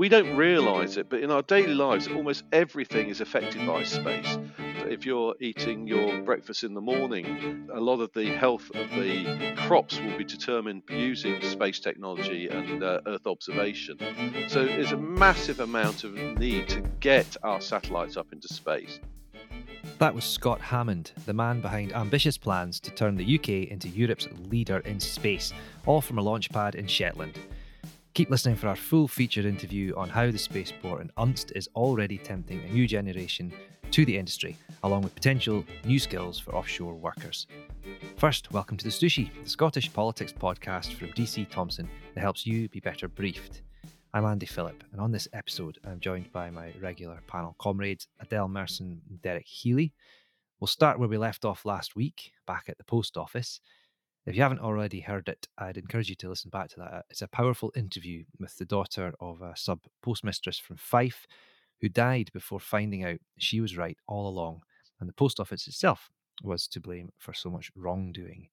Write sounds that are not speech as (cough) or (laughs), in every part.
we don't realise it, but in our daily lives, almost everything is affected by space. If you're eating your breakfast in the morning, a lot of the health of the crops will be determined using space technology and uh, Earth observation. So there's a massive amount of need to get our satellites up into space. That was Scott Hammond, the man behind ambitious plans to turn the UK into Europe's leader in space, all from a launch pad in Shetland. Keep listening for our full featured interview on how the spaceport in Unst is already tempting a new generation to the industry, along with potential new skills for offshore workers. First, welcome to the Stooshie, the Scottish politics podcast from DC Thomson that helps you be better briefed. I'm Andy Phillip, and on this episode, I'm joined by my regular panel comrades Adele Merson and Derek Healy. We'll start where we left off last week, back at the post office. If you haven't already heard it, I'd encourage you to listen back to that. It's a powerful interview with the daughter of a sub postmistress from Fife who died before finding out she was right all along, and the post office itself was to blame for so much wrongdoing.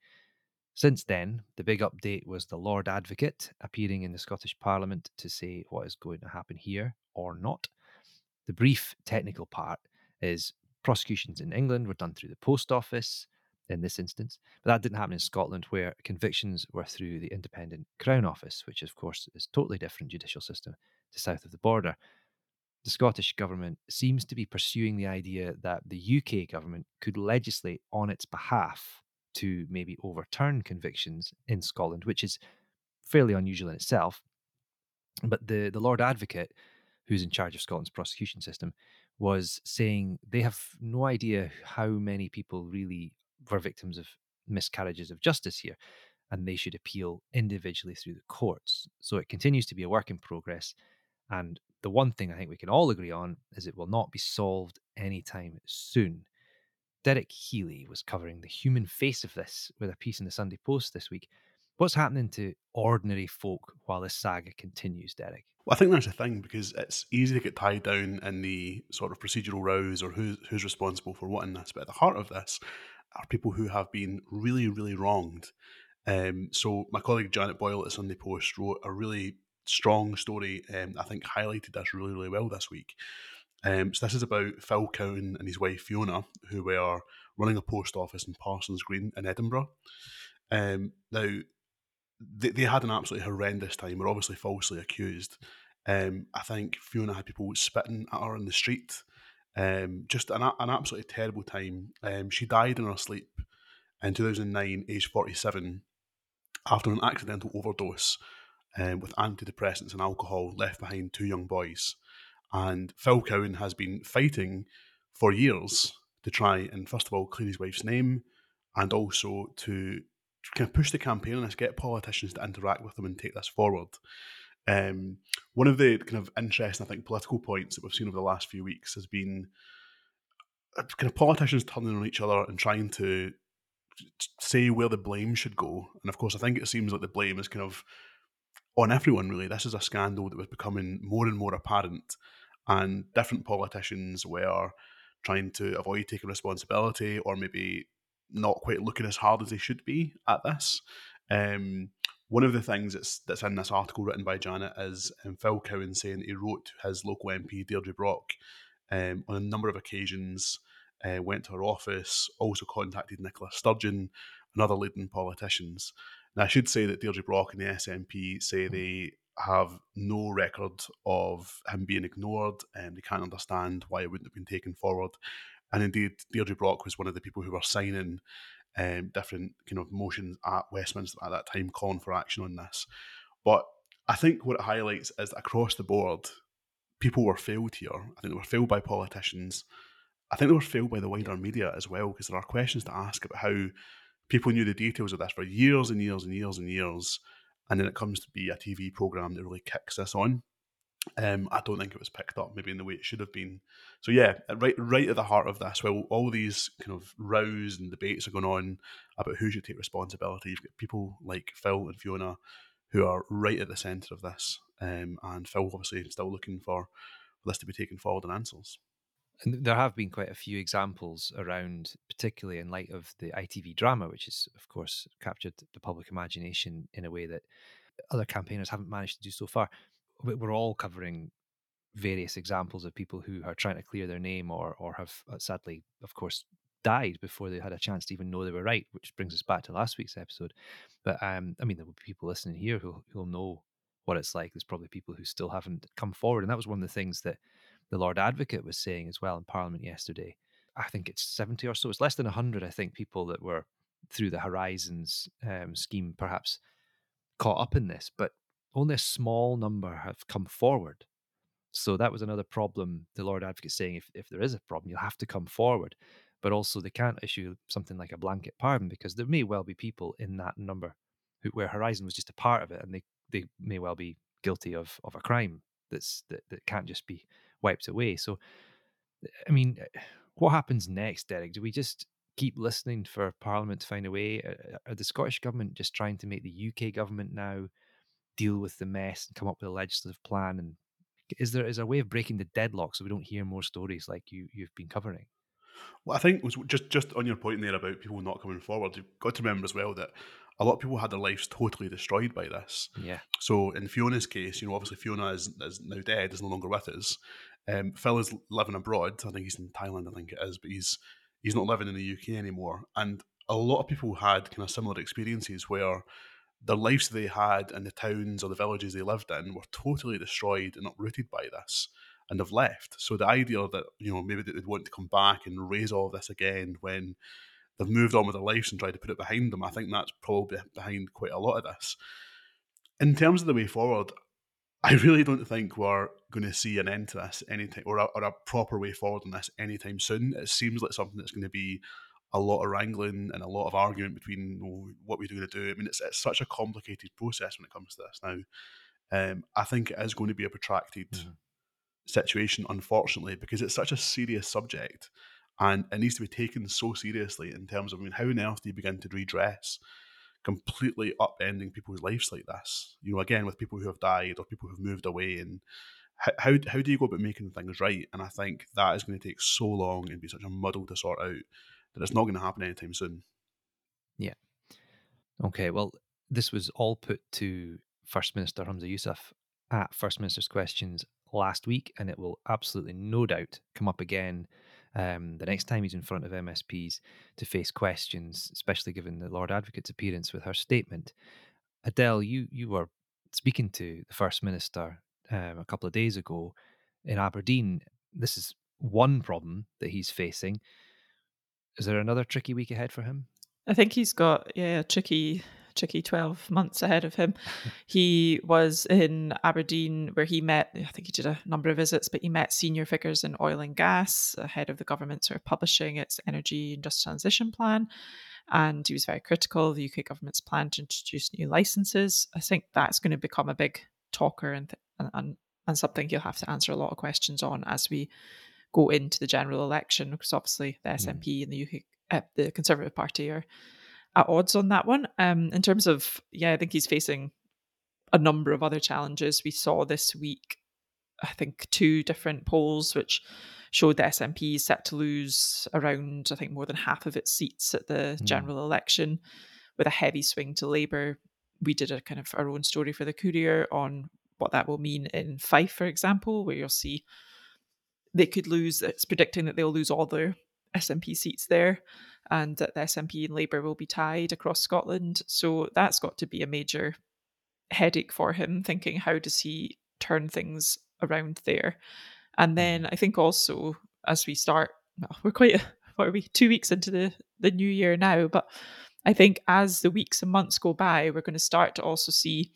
Since then, the big update was the Lord Advocate appearing in the Scottish Parliament to say what is going to happen here or not. The brief technical part is prosecutions in England were done through the post office in this instance. But that didn't happen in Scotland, where convictions were through the independent Crown Office, which, of course, is totally different judicial system to south of the border. The Scottish government seems to be pursuing the idea that the UK government could legislate on its behalf to maybe overturn convictions in Scotland, which is fairly unusual in itself. But the, the Lord Advocate, who's in charge of Scotland's prosecution system, was saying they have no idea how many people really were victims of miscarriages of justice here, and they should appeal individually through the courts. So it continues to be a work in progress. And the one thing I think we can all agree on is it will not be solved anytime soon. Derek Healy was covering the human face of this with a piece in the Sunday Post this week. What's happening to ordinary folk while this saga continues, Derek? Well, I think that's a thing because it's easy to get tied down in the sort of procedural rows or who's, who's responsible for what in this. But at the heart of this are people who have been really, really wronged. Um, so my colleague Janet Boyle at the Sunday Post wrote a really strong story. Um, I think highlighted this really, really well this week. Um, so this is about Phil Cowan and his wife Fiona, who were running a post office in Parsons Green in Edinburgh. Um, now, they, they had an absolutely horrendous time. Were obviously falsely accused. Um, I think Fiona had people spitting at her in the street. Um, just an, an absolutely terrible time. Um, she died in her sleep in 2009, aged 47, after an accidental overdose um, with antidepressants and alcohol left behind two young boys. And Phil Cowan has been fighting for years to try and, first of all, clear his wife's name and also to kind of push the campaign this, get politicians to interact with them and take this forward. Um, one of the kind of interesting, I think, political points that we've seen over the last few weeks has been uh, kind of politicians turning on each other and trying to say where the blame should go. And of course, I think it seems like the blame is kind of on everyone, really. This is a scandal that was becoming more and more apparent, and different politicians were trying to avoid taking responsibility or maybe not quite looking as hard as they should be at this. Um, one of the things that's that's in this article written by Janet is um, Phil Cowan saying he wrote to his local MP Deirdre Brock um, on a number of occasions, uh, went to her office, also contacted Nicola Sturgeon and other leading politicians. Now, I should say that Deirdre Brock and the SNP say they have no record of him being ignored and they can't understand why it wouldn't have been taken forward. And indeed, Deirdre Brock was one of the people who were signing um, different kind of motions at Westminster at that time calling for action on this. But I think what it highlights is that across the board, people were failed here. I think they were failed by politicians. I think they were failed by the wider media as well, because there are questions to ask about how people knew the details of this for years and years and years and years. And then it comes to be a TV program that really kicks this on. Um, I don't think it was picked up maybe in the way it should have been. So yeah, right, right at the heart of this, well, all these kind of rows and debates are going on about who should take responsibility. You've got people like Phil and Fiona who are right at the centre of this, um, and Phil obviously still looking for this to be taken forward and answers. And there have been quite a few examples around, particularly in light of the ITV drama, which has, of course, captured the public imagination in a way that other campaigners haven't managed to do so far we're all covering various examples of people who are trying to clear their name or or have uh, sadly, of course, died before they had a chance to even know they were right, which brings us back to last week's episode. But um, I mean, there will be people listening here who who'll know what it's like. There's probably people who still haven't come forward, and that was one of the things that the Lord Advocate was saying as well in Parliament yesterday. I think it's 70 or so. It's less than 100, I think, people that were through the Horizons um, scheme perhaps caught up in this, but only a small number have come forward. So that was another problem. The Lord Advocate saying if, if there is a problem, you'll have to come forward. But also, they can't issue something like a blanket pardon because there may well be people in that number who, where Horizon was just a part of it, and they, they may well be guilty of, of a crime that's that, that can't just be wiped away. So, I mean, eh, what happens next, Derek? Do we just keep listening for Parliament to find a way? Eh, eh, are the Scottish government just trying to make the UK government now deal with the mess and come up with a legislative plan? And is there is there a way of breaking the deadlock so we don't hear more stories like you you've been covering? Well, I think was just just on your point there about people not coming forward. You've got to remember as well that a lot of people had their lives totally destroyed by this. Yeah. So in Fiona's case, you know, obviously Fiona is, is now dead, is no longer with us. Um, Phil is living abroad. I think he's in Thailand. I think it is, but he's he's not living in the UK anymore. And a lot of people had kind of similar experiences where the lives they had and the towns or the villages they lived in were totally destroyed and uprooted by this and have left. So the idea that, you know, maybe they'd want to come back and raise all this again when they've moved on with their lives and tried to put it behind them, I think that's probably behind quite a lot of this. In terms of the way forward, I really don't think we're going to see an end to this anytime or a, or a proper way forward on this anytime soon. It seems like something that's going to be a lot of wrangling and a lot of argument between what we're going to do. I mean, it's, it's such a complicated process when it comes to this now. Um, I think it is going to be a protracted mm-hmm. situation, unfortunately, because it's such a serious subject and it needs to be taken so seriously in terms of, I mean, how on earth do you begin to redress completely upending people's lives like this? You know, again, with people who have died or people who've moved away and how, how, how do you go about making things right? And I think that is going to take so long and be such a muddle to sort out that it's not going to happen anytime soon. Yeah. Okay. Well, this was all put to First Minister Humza Yousaf at First Minister's Questions last week, and it will absolutely no doubt come up again um, the next time he's in front of MSPs to face questions, especially given the Lord Advocate's appearance with her statement. Adele, you you were speaking to the First Minister um, a couple of days ago in Aberdeen. This is one problem that he's facing. Is there another tricky week ahead for him? I think he's got yeah a tricky tricky 12 months ahead of him. (laughs) he was in Aberdeen where he met, I think he did a number of visits, but he met senior figures in oil and gas ahead of the government sort of publishing its energy and just transition plan. And he was very critical of the UK government's plan to introduce new licenses. I think that's going to become a big talker and, th- and, and something you'll have to answer a lot of questions on as we go into the general election, because obviously the SNP mm. and the UK, uh, the Conservative Party are at odds on that one. Um, in terms of, yeah, I think he's facing a number of other challenges. We saw this week, I think, two different polls which showed the SNP is set to lose around, I think, more than half of its seats at the mm. general election, with a heavy swing to Labour. We did a kind of our own story for the Courier on what that will mean in Fife, for example, where you'll see they could lose. It's predicting that they'll lose all their SNP seats there, and that the SNP and Labour will be tied across Scotland. So that's got to be a major headache for him, thinking how does he turn things around there. And hmm. then I think also as we start, well, we're quite (laughs) what are we two weeks into the the new year now, but I think as the weeks and months go by, we're going to start to also see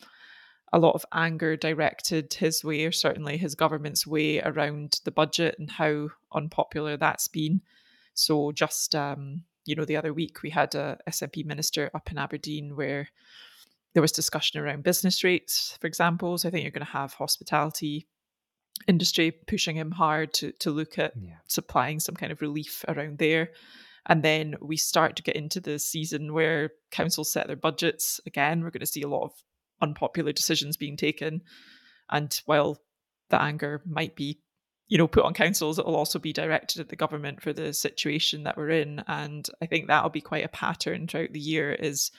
a lot of anger directed his way, or certainly his government's way, around the budget and how unpopular that's been. So, just um, you know, the other week we had a SNP minister up in Aberdeen where there was discussion around business rates, for example. So I think you're going to have hospitality industry pushing him hard to to look at yeah. supplying some kind of relief around there. And then we start to get into the season where councils set their budgets. Again, we're going to see a lot of unpopular decisions being taken. And while the anger might be you know, put on councils, it will also be directed at the government for the situation that we're in. And I think that'll be quite a pattern throughout the year is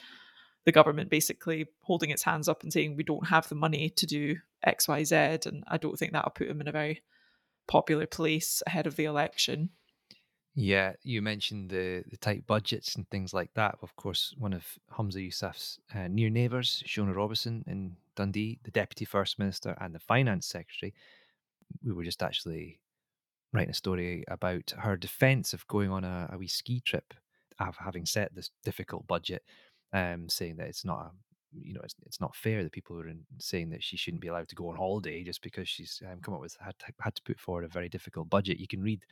the government basically holding its hands up and saying we don't have the money to do X, Y, Z, and I don't think that'll put them in a very popular place ahead of the election. Yeah, you mentioned the the tight budgets and things like that. Of course, one of Humza Yousaf's uh, near neighbours, Shona Robison in Dundee, the deputy first minister and the finance secretary. We were just actually writing a story about her defence of going on a, a wee ski trip, having set this difficult budget, um, saying that it's not a you know, it's, it's not fair that people are in, saying that she shouldn't be allowed to go on holiday just because she's um, come up with had had to put forward a very difficult budget. You can read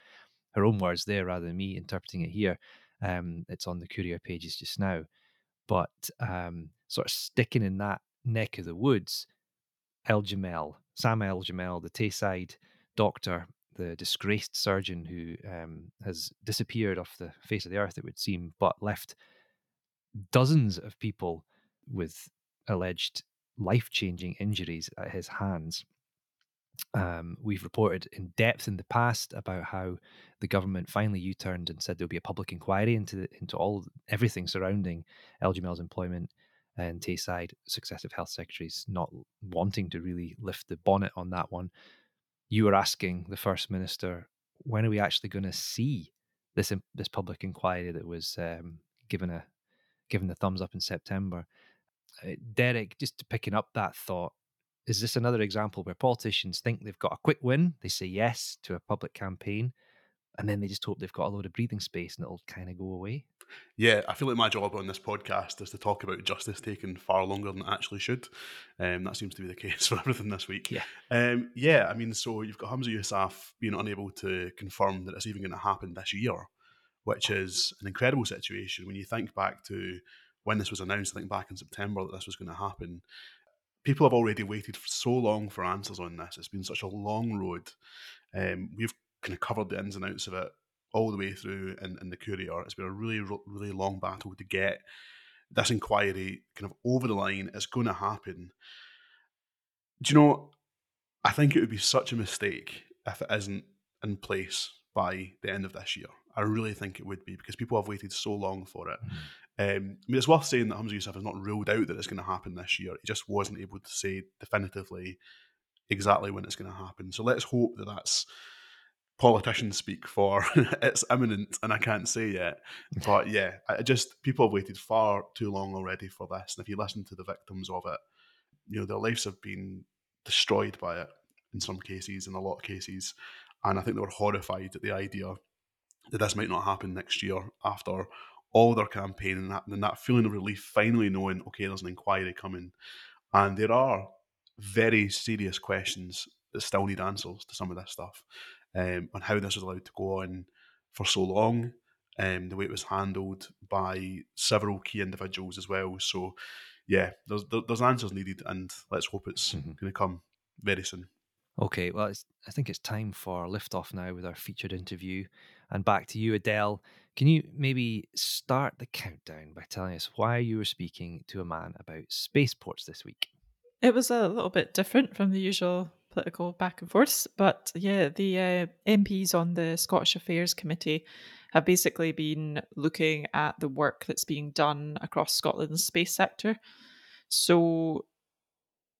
her own words there rather than me interpreting it here. Um, it's on the Courier pages just now. But um, sort of sticking in that neck of the woods, Eljamel, Sam Eljamel, the Tayside doctor, the disgraced surgeon who um, has disappeared off the face of the earth, it would seem, but left dozens of people with alleged life changing injuries at his hands. Um, we've reported in depth in the past about how the government finally U-turned and said there'll be a public inquiry into the, into all everything surrounding Eljamel's employment and Tayside successive health secretaries not wanting to really lift the bonnet on that one. You were asking the first minister, when are we actually going to see this this public inquiry that was um, given a given the thumbs up in September? Uh, Derek, just picking up that thought, is this another example where politicians think they've got a quick win? They say yes to a public campaign, and then they just hope they've got a load of breathing space and it'll kind of go away. Yeah, I feel like my job on this podcast is to talk about justice taking far longer than it actually should. Um, that seems to be the (laughs) case for everything this week. Yeah. Um, yeah, I mean, so you've got Humza Yousaf being unable to confirm that it's even going to happen this year, which is an incredible situation when you think back to when this was announced, I think back in September, that this was going to happen people have already waited for so long for answers on this. It's been such a long road. Um, we've kind of covered the ins and outs of it all the way through in, in the Courier. It's been a really, really long battle to get this inquiry kind of over the line. It's going to happen. Do you know? I think it would be such a mistake if it isn't in place by the end of this year. I really think it would be because people have waited so long for it. Mm. Um, I mean, it's worth saying that Humza Yousaf has not ruled out that it's going to happen this year. He just wasn't able to say definitively exactly when it's going to happen. So let's hope that that's politicians speak for (laughs) it's imminent, and I can't say yet. But yeah, I just people have waited far too long already for this. And if you listen to the victims of it, you know their lives have been destroyed by it in some cases, in a lot of cases, and I think they were horrified at the idea that this might not happen next year after all their campaign and that, and that feeling of relief, finally knowing, okay, there's an inquiry coming. And there are very serious questions that still need answers to some of this stuff um, on how this was allowed to go on for so long, um, the way it was handled by several key individuals as well. So, yeah, there's there's answers needed, and let's hope it's mm-hmm. going to come very soon. Okay, well, I think it's time for liftoff now with our featured interview. And back to you, Adele. Can you maybe start the countdown by telling us why you were speaking to a man about spaceports this week? It was a little bit different from the usual political back and forth, but yeah, the uh, MPs on the Scottish Affairs Committee have basically been looking at the work that's being done across Scotland's space sector. So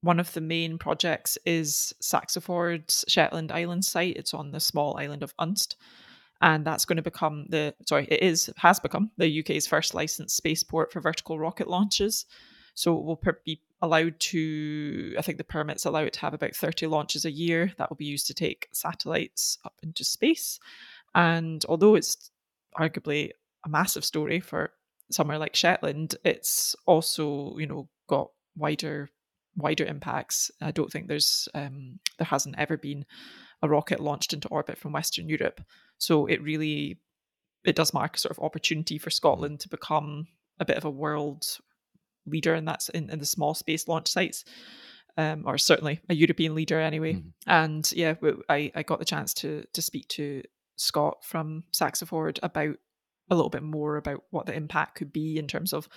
one of the main projects is SaxaVord's Shetland Island site. It's on the small island of Unst. And that's going to become the sorry, it is has become the UK's first licensed spaceport for vertical rocket launches. So it will be allowed to, I think the permits allow it to have about 30 launches a year that will be used to take satellites up into space. And although it's arguably a massive story for somewhere like Shetland, it's also, you know, got wider wider impacts. I don't think there's um, there hasn't ever been a rocket launched into orbit from Western Europe. So it really it does mark a sort of opportunity for Scotland to become a bit of a world leader, and that's in, in the small space launch sites. Um, or certainly a European leader anyway. Mm. And yeah, I, I got the chance to to speak to Scott from SaxaVord about a little bit more about what the impact could be in terms of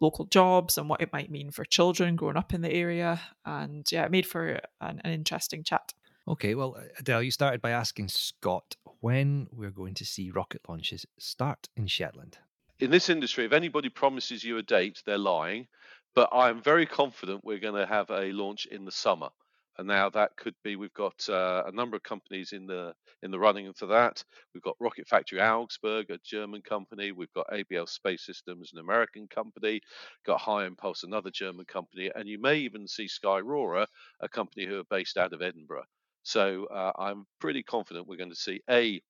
local jobs and what it might mean for children growing up in the area. And yeah, it made for an, an interesting chat. Okay, well, Adele, you started by asking Scott when we're going to see rocket launches start in Shetland. In this industry, if anybody promises you a date, they're lying but I'm very confident we're going to have a launch in the summer. And now that could be we've got uh, a number of companies in the in the running for that. We've got Rocket Factory Augsburg, a German company. We've got ABL Space Systems, an American company. Got HyImpulse, another German company, and you may even see Skyrora, a company who are based out of Edinburgh. So uh, I'm pretty confident we're going to see a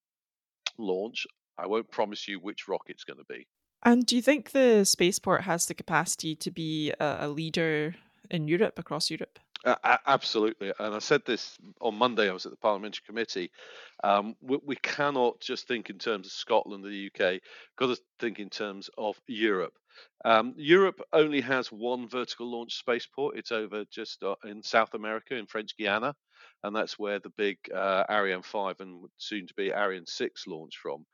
launch. I won't promise you which rocket's going to be. And do you think the spaceport has the capacity to be a, leader in Europe, across Europe? Uh, absolutely. And I said this on Monday, I was at the Parliamentary Committee. Um, we, we, cannot just think in terms of Scotland or the UK, got to think in terms of Europe. Um, Europe only has one vertical launch spaceport. It's over just uh, in South America, in French Guiana. And that's where the big uh, Ariane 5 and soon to be Ariane 6 launch from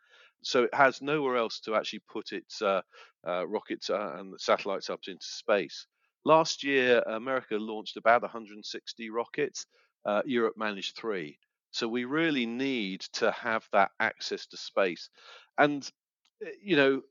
so it has nowhere else to actually put its uh, uh, rockets uh, and satellites up into space. Last year, America launched about 160 rockets. Uh, Europe managed three. So we really need to have that access to space. And, eh, you know,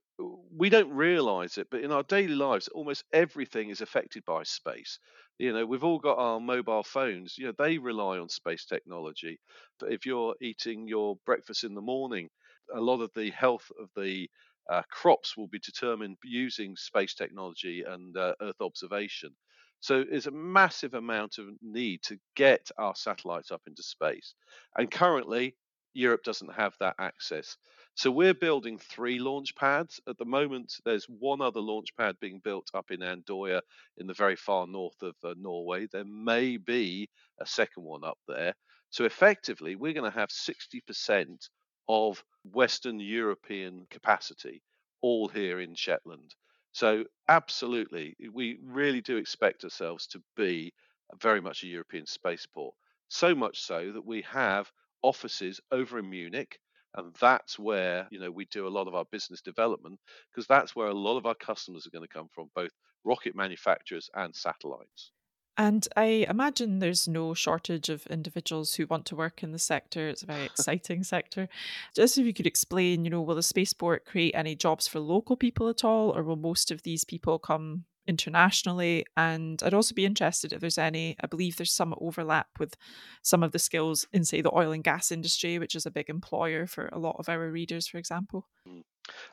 we don't realize it, but in our daily lives, almost everything is affected by space. You know, we've all got our mobile phones, you know, they rely on space technology. But if you're eating your breakfast in the morning, a lot of the health of the uh, crops will be determined using space technology and uh, Earth observation. So there's a massive amount of need to get our satellites up into space. And currently, Europe doesn't have that access. So we're building three launch pads. At the moment, there's one other launch pad being built up in Andøya in the very far north of uh, Norway. There may be a second one up there. So effectively, we're going to have 60% of Western European capacity, all here in Shetland. So, absolutely, we really do expect ourselves to be very much a European spaceport. So much so that we have offices over in Munich, and that's where you know we do a lot of our business development because that's where a lot of our customers are going to come from, both rocket manufacturers and satellites. And I imagine there's no shortage of individuals who want to work in the sector. It's a very (laughs) exciting sector. Just if you could explain, you know, will the spaceport create any jobs for local people at all, or will most of these people come internationally? And I'd also be interested if there's any, I believe there's some overlap with some of the skills in, say, the oil and gas industry, which is a big employer for a lot of our readers, for example. Hmm.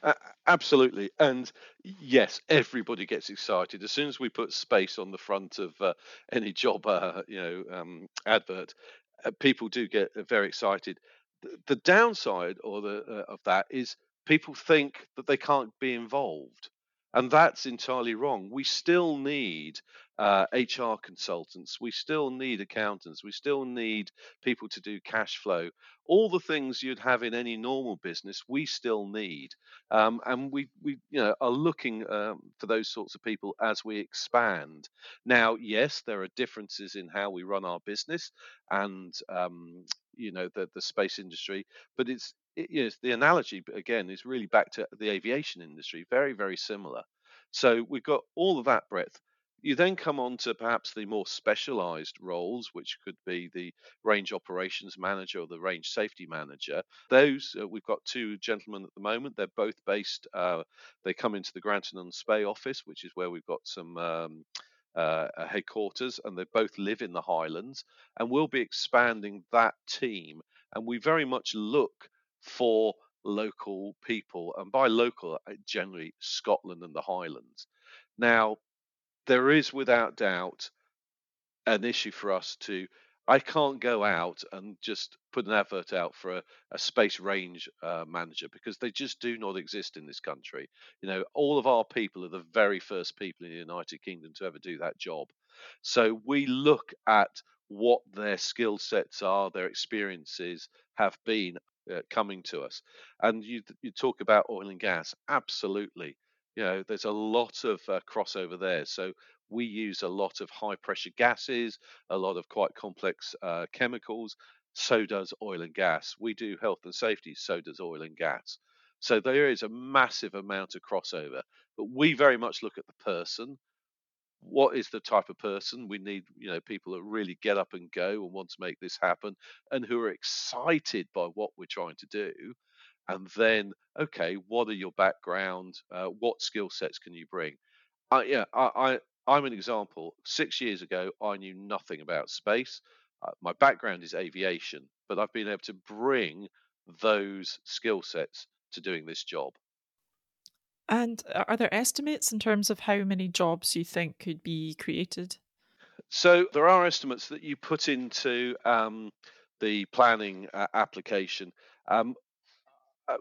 Uh, absolutely, and yes, everybody gets excited as soon as we put space on the front of uh, any job, uh, you know, um, advert. Uh, people do get uh, very excited. The, the downside, or the uh, of that, is people think that they can't be involved, and that's entirely wrong. We still need uh, HR consultants. We still need accountants. We still need people to do cash flow. All the things you'd have in any normal business, we still need, um, and we we you know are looking um, for those sorts of people as we expand. Now, yes, there are differences in how we run our business and um, you know the the space industry, but it's it, you know, the analogy again is really back to the aviation industry, very very similar. So we've got all of that breadth you then come on to perhaps the more specialized roles, which could be the range operations manager or the range safety manager. Those, uh, we've got two gentlemen at the moment. They're both based, uh, they come into the Grantown-on-Spey office, which is where we've got some. Um, uh, headquarters, and they both live in the Highlands, and we'll be expanding that team. And we very much look for local people, and by local, uh, generally Scotland and the Highlands. Now, there is without doubt an issue for us to I can't go out and just put an advert out for a, a space range uh, manager because they just do not exist in this country. You know, all of our people are the very first people in the United Kingdom to ever do that job. So we look at what their skill sets are, their experiences have been uh, coming to us. And you you talk about oil and gas, absolutely you know there's a lot of uh, crossover there so we use a lot of high pressure gases a lot of quite complex uh, chemicals so does oil and gas. We do health and safety so does oil and gas. So there is a massive amount of crossover but we very much look at the person. What is the type of person? We need you know people that really get up and go and want to make this happen and who are excited by what we're trying to do. And then okay what are your background uh, what skill sets can you bring? Uh, yeah I, I'm an example. Six years ago, I knew nothing about space. Uh, my background is aviation, but I've been able to bring those skill sets to doing this job. And are there estimates in terms of how many jobs you think could be created? So there are estimates that you put into um, the planning uh, application. Um, uh,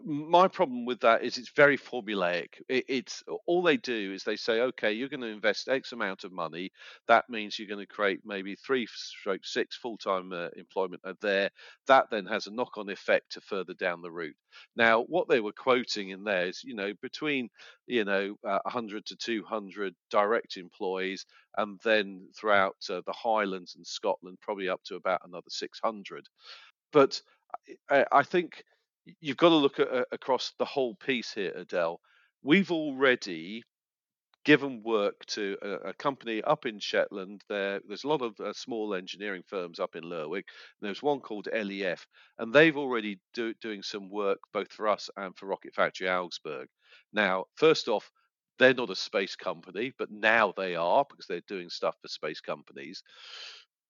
my problem with that is it's very formulaic. It, it's all they do is they say, okay, you're going to invest X amount of money. That means you're going to create maybe three stroke six full time uh, employment there. That then has a knock on effect to further down the route. Now, what they were quoting in there is, you know, between you know uh, 100 to 200 direct employees, and then throughout uh, the Highlands and Scotland, probably up to about another 600. But I, I think you've got to look at uh, across the whole piece here, Adele. We've already given work to a, a company up in Shetland. There, there's a lot of uh, small engineering firms up in Lerwick. There's one called LEF, and they've already do, doing some work both for us and for Rocket Factory Augsburg. Now, first off, they're not a space company, but now they are because they're doing stuff for space companies.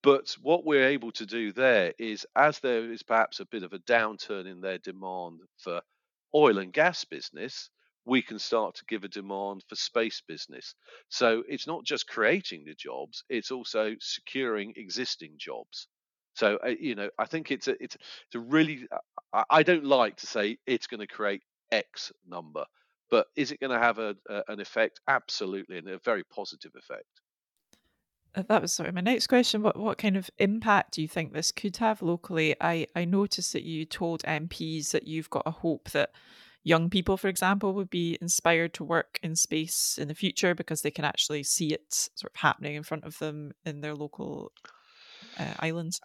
But what we're able to do there is, as there is perhaps a bit of a downturn in their demand for oil and gas business, we can start to give a demand for space business. So it's not just creating the jobs; it's also securing existing jobs. So uh, you know, I think it's a it's it's a really I, I don't like to say it's going to create X number, but is it going to have a, a, an effect? Absolutely, and a very positive effect. Uh, that was sort of my next question. What what kind of impact do you think this could have locally? I I noticed that you told MPs that you've got a hope that young people, for example, would be inspired to work in space in the future because they can actually see it sort of happening in front of them in their local uh, islands.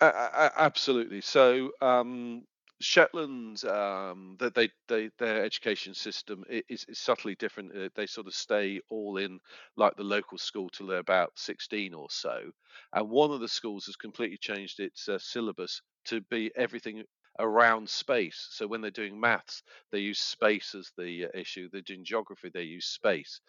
Uh, absolutely. So um, Shetland, um, that they, they, their education system is, is, subtly different. Uh, they sort of stay all in like the local school till they're about 16 or so. And one of the schools has completely changed its uh, syllabus to be everything around space. So when they're doing maths, they use space as the uh, issue. They're doing geography, they use space.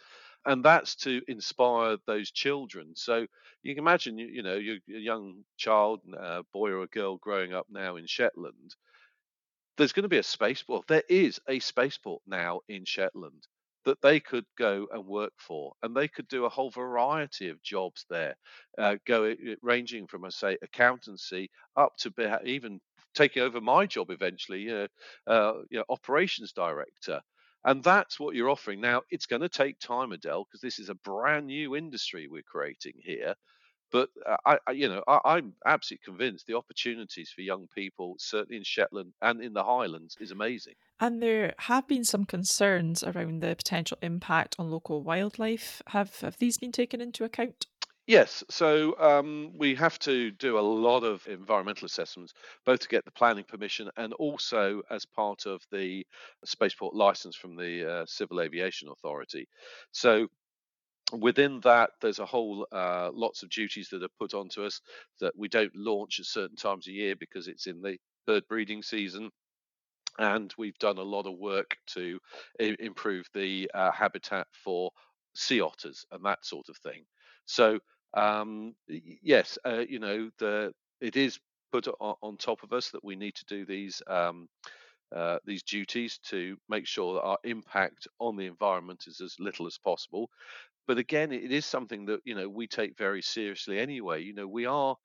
And that's to inspire those children. So you can imagine, you, you know, you're a young child, a uh, boy or a girl growing up now in Shetland there's going to be a spaceport. There is a spaceport now in Shetland that they could go and work for, and they could do a whole variety of jobs there, uh, go ranging from, I say, accountancy up to be, even taking over my job eventually, uh, uh, you know, operations director. And that's what you're offering. Now, it's going to take time, Adele, because this is a brand new industry we're creating here. But uh, I, I you know, I, am absolutely convinced the opportunities for young people, certainly in Shetland and in the Highlands, is amazing. And there have been some concerns around the potential impact on local wildlife. Have have these been taken into account? Yes, so um, we have to do a lot of environmental assessments, both to get the planning permission and also as part of the spaceport license from the uh, Civil Aviation Authority. So within that there's a whole uh, lots of duties that are put onto us that we don't launch at certain times a year because it's in the bird breeding season. And we've done a lot of work to I- improve the uh, habitat for sea otters and that sort of thing. So um, yes uh, you know the it is put on, on, top of us that we need to do these um, uh, these duties to make sure that our impact on the environment is as little as possible but again, it is something that you know we take very seriously anyway. You know, we are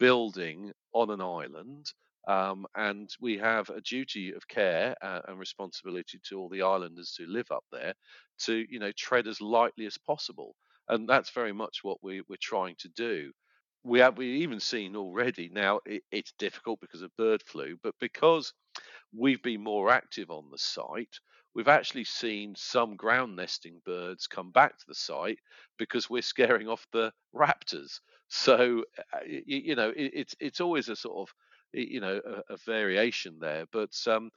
building on an island, um, and we have a duty of care uh, and responsibility to all the islanders who live up there to you know tread as lightly as possible, and that's very much what we, we're trying to do. We have we even seen already now it, it's difficult because of bird flu, but because we've been more active on the site, we've actually seen some ground nesting birds come back to the site because we're scaring off the raptors. So uh, you, you know it, it's it's always a sort of you know a, a variation there, but um,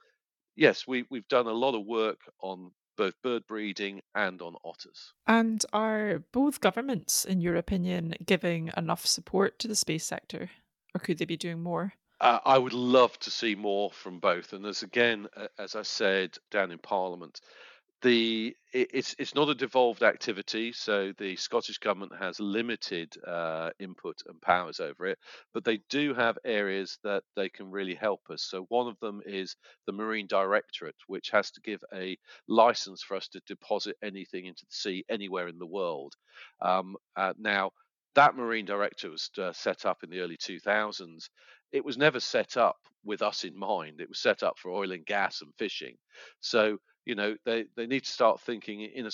yes, we we've done a lot of work on both bird breeding and on otters. And are both governments, in your opinion, giving enough support to the space sector, or could they be doing more? Uh, I would love to see more from both. And as again, as I said down in Parliament, the it's it's not a devolved activity, so the Scottish government has limited uh, input and powers over it, but they do have areas that they can really help us. So one of them is the Marine Directorate, which has to give a license for us to deposit anything into the sea anywhere in the world. Um, uh, now that Marine Directorate was uh, set up in the early 2000s. It was never set up with us in mind. It was set up for oil and gas and fishing. So you know they they need to start thinking in a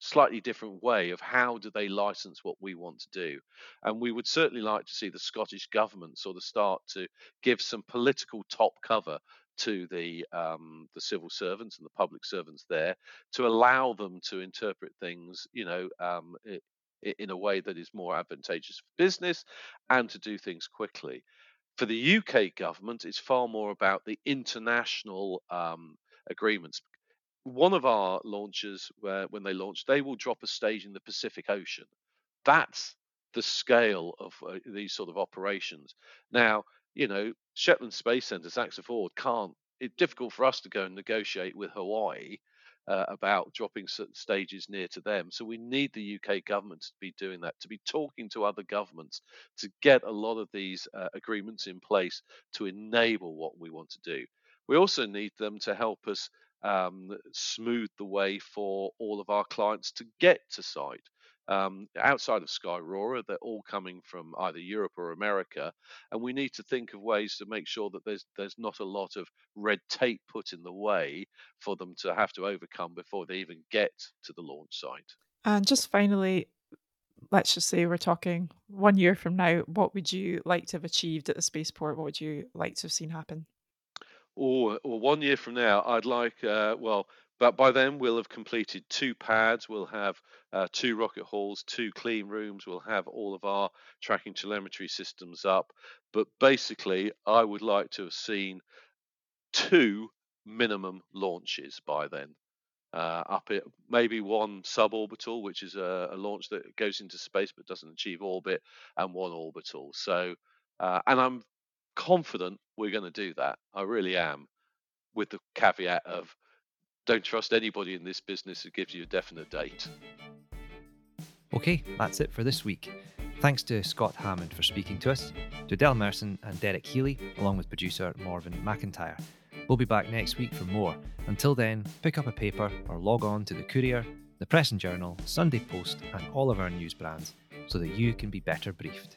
slightly different way of how do they license what we want to do and we would certainly like to see the scottish government sort of start to give some political top cover to the um, the civil servants and the public servants there to allow them to interpret things you know um, in a way that is more advantageous for business and to do things quickly for the UK government, it's far more about the international um, agreements one of our launches, where when they launch, they will drop a stage in the Pacific Ocean. That's the scale of uh, these sort of operations. Now, you know, Shetland Space Centre, SaxaVord can't. It's difficult for us to go and negotiate with Hawaii uh, about dropping certain stages near to them. So we need the UK government to be doing that, to be talking to other governments, to get a lot of these uh, agreements in place to enable what we want to do. We also need them to help us um, smooth the way for all of our clients to get to site. Um, outside of Skyrora, they're all coming from either Europe or America, and we need to think of ways to make sure that there's there's not a lot of red tape put in the way for them to have to overcome before they even get to the launch site. And just finally, let's just say we're talking one year from now. What would you like to have achieved at the spaceport? What would you like to have seen happen? or or one year from now, I'd like uh, well, but by then we'll have completed two pads. We'll have uh, two rocket halls, two clean rooms. We'll have all of our tracking telemetry systems up. But basically, I would like to have seen two minimum launches by then. Uh, up it, maybe one suborbital, which is a, a, launch that goes into space but doesn't achieve orbit, and one orbital. So, uh, and I'm confident we're going to do that. I really am, with the caveat of don't trust anybody in this business who gives you a definite date. Okay, that's it for this week. Thanks to Scott Hammond for speaking to us, to Adele Merson and Derek Healy, along with producer Morven McIntyre. We'll be back next week for more. Until then, pick up a paper or log on to the Courier, the Press and Journal, Sunday Post, and all of our news brands so that you can be better briefed.